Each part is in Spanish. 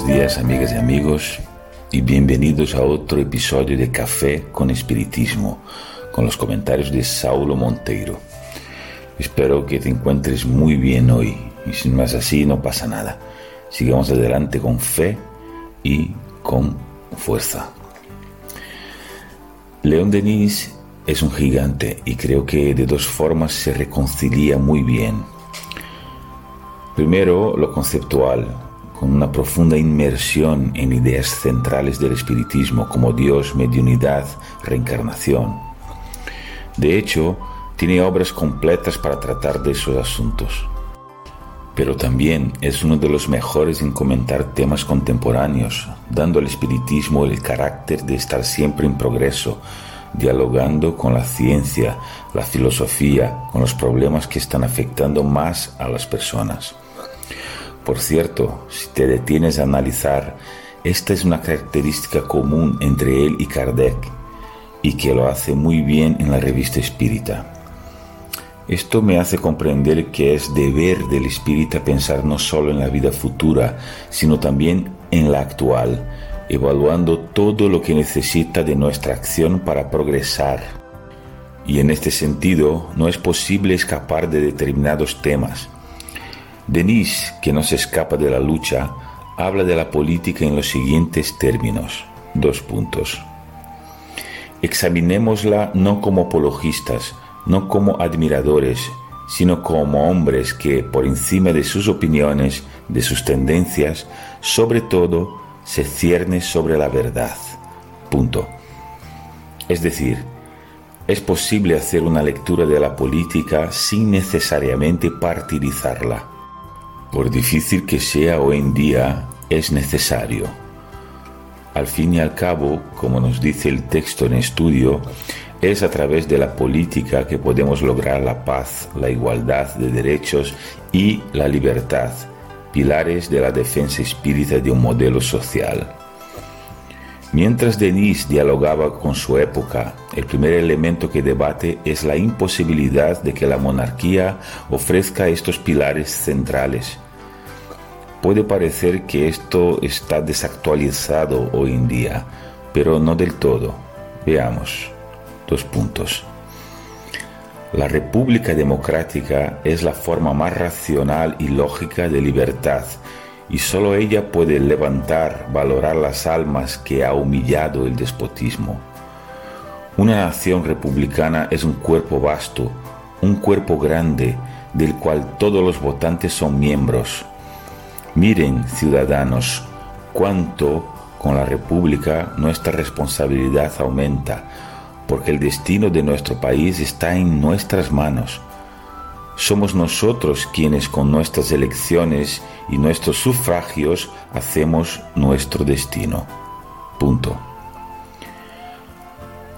días amigas y amigos y bienvenidos a otro episodio de Café con Espiritismo con los comentarios de Saulo Monteiro. Espero que te encuentres muy bien hoy y sin más así no pasa nada. Sigamos adelante con fe y con fuerza. León Denis es un gigante y creo que de dos formas se reconcilia muy bien. Primero, lo conceptual, con una profunda inmersión en ideas centrales del espiritismo como Dios, mediunidad, reencarnación. De hecho, tiene obras completas para tratar de esos asuntos. Pero también es uno de los mejores en comentar temas contemporáneos, dando al espiritismo el carácter de estar siempre en progreso, dialogando con la ciencia, la filosofía, con los problemas que están afectando más a las personas. Por cierto, si te detienes a analizar, esta es una característica común entre él y Kardec, y que lo hace muy bien en la revista espírita. Esto me hace comprender que es deber del espírita pensar no solo en la vida futura, sino también en la actual, evaluando todo lo que necesita de nuestra acción para progresar. Y en este sentido, no es posible escapar de determinados temas, Denis, que no se escapa de la lucha, habla de la política en los siguientes términos. Dos puntos. Examinémosla no como apologistas, no como admiradores, sino como hombres que, por encima de sus opiniones, de sus tendencias, sobre todo, se cierne sobre la verdad. Punto. Es decir, es posible hacer una lectura de la política sin necesariamente partidizarla por difícil que sea hoy en día, es necesario. Al fin y al cabo, como nos dice el texto en estudio, es a través de la política que podemos lograr la paz, la igualdad de derechos y la libertad, pilares de la defensa espírita de un modelo social. Mientras Denis dialogaba con su época, el primer elemento que debate es la imposibilidad de que la monarquía ofrezca estos pilares centrales. Puede parecer que esto está desactualizado hoy en día, pero no del todo. Veamos. Dos puntos. La República Democrática es la forma más racional y lógica de libertad y solo ella puede levantar, valorar las almas que ha humillado el despotismo. Una nación republicana es un cuerpo vasto, un cuerpo grande, del cual todos los votantes son miembros. Miren, ciudadanos, cuánto con la República nuestra responsabilidad aumenta, porque el destino de nuestro país está en nuestras manos somos nosotros quienes con nuestras elecciones y nuestros sufragios hacemos nuestro destino. Punto.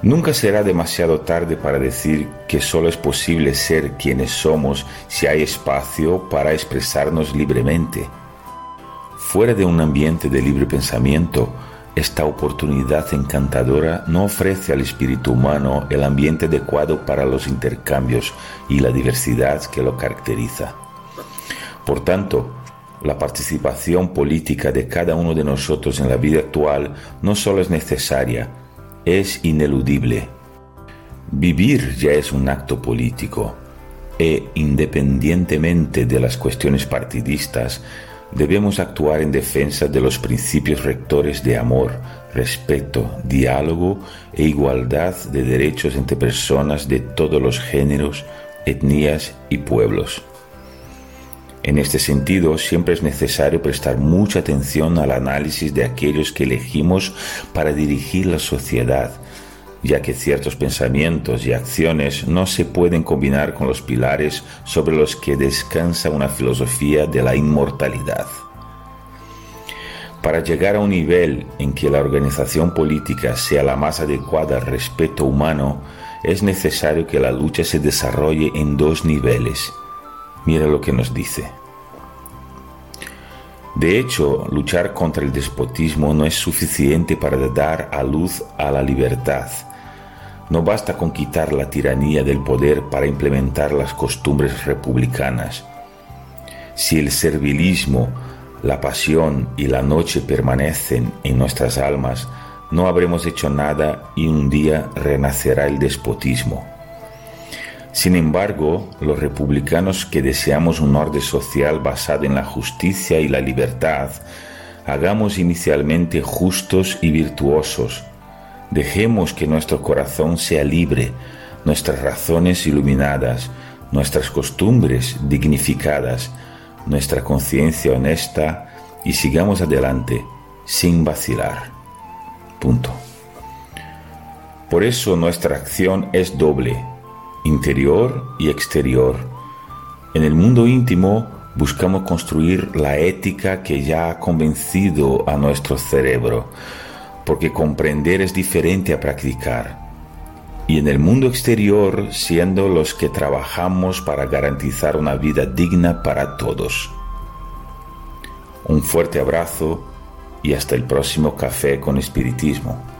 Nunca será demasiado tarde para decir que solo es posible ser quienes somos si hay espacio para expresarnos libremente. Fuera de un ambiente de libre pensamiento, esta oportunidad encantadora no ofrece al espíritu humano el ambiente adecuado para los intercambios y la diversidad que lo caracteriza. Por tanto, la participación política de cada uno de nosotros en la vida actual no solo es necesaria, es ineludible. Vivir ya es un acto político e, independientemente de las cuestiones partidistas, debemos actuar en defensa de los principios rectores de amor, respeto, diálogo e igualdad de derechos entre personas de todos los géneros, etnias y pueblos. En este sentido, siempre es necesario prestar mucha atención al análisis de aquellos que elegimos para dirigir la sociedad, ya que ciertos pensamientos y acciones no se pueden combinar con los pilares sobre los que descansa una filosofía de la inmortalidad. Para llegar a un nivel en que la organización política sea la más adecuada al respeto humano, es necesario que la lucha se desarrolle en dos niveles. Mira lo que nos dice. De hecho, luchar contra el despotismo no es suficiente para dar a luz a la libertad, no basta con quitar la tiranía del poder para implementar las costumbres republicanas. Si el servilismo, la pasión y la noche permanecen en nuestras almas, no habremos hecho nada y un día renacerá el despotismo. Sin embargo, los republicanos que deseamos un orden social basado en la justicia y la libertad, hagamos inicialmente justos y virtuosos. Dejemos que nuestro corazón sea libre, nuestras razones iluminadas, nuestras costumbres dignificadas, nuestra conciencia honesta y sigamos adelante sin vacilar. Punto. Por eso nuestra acción es doble, interior y exterior. En el mundo íntimo buscamos construir la ética que ya ha convencido a nuestro cerebro, porque comprender es diferente a practicar y en el mundo exterior siendo los que trabajamos para garantizar una vida digna para todos. Un fuerte abrazo y hasta el próximo café con espiritismo.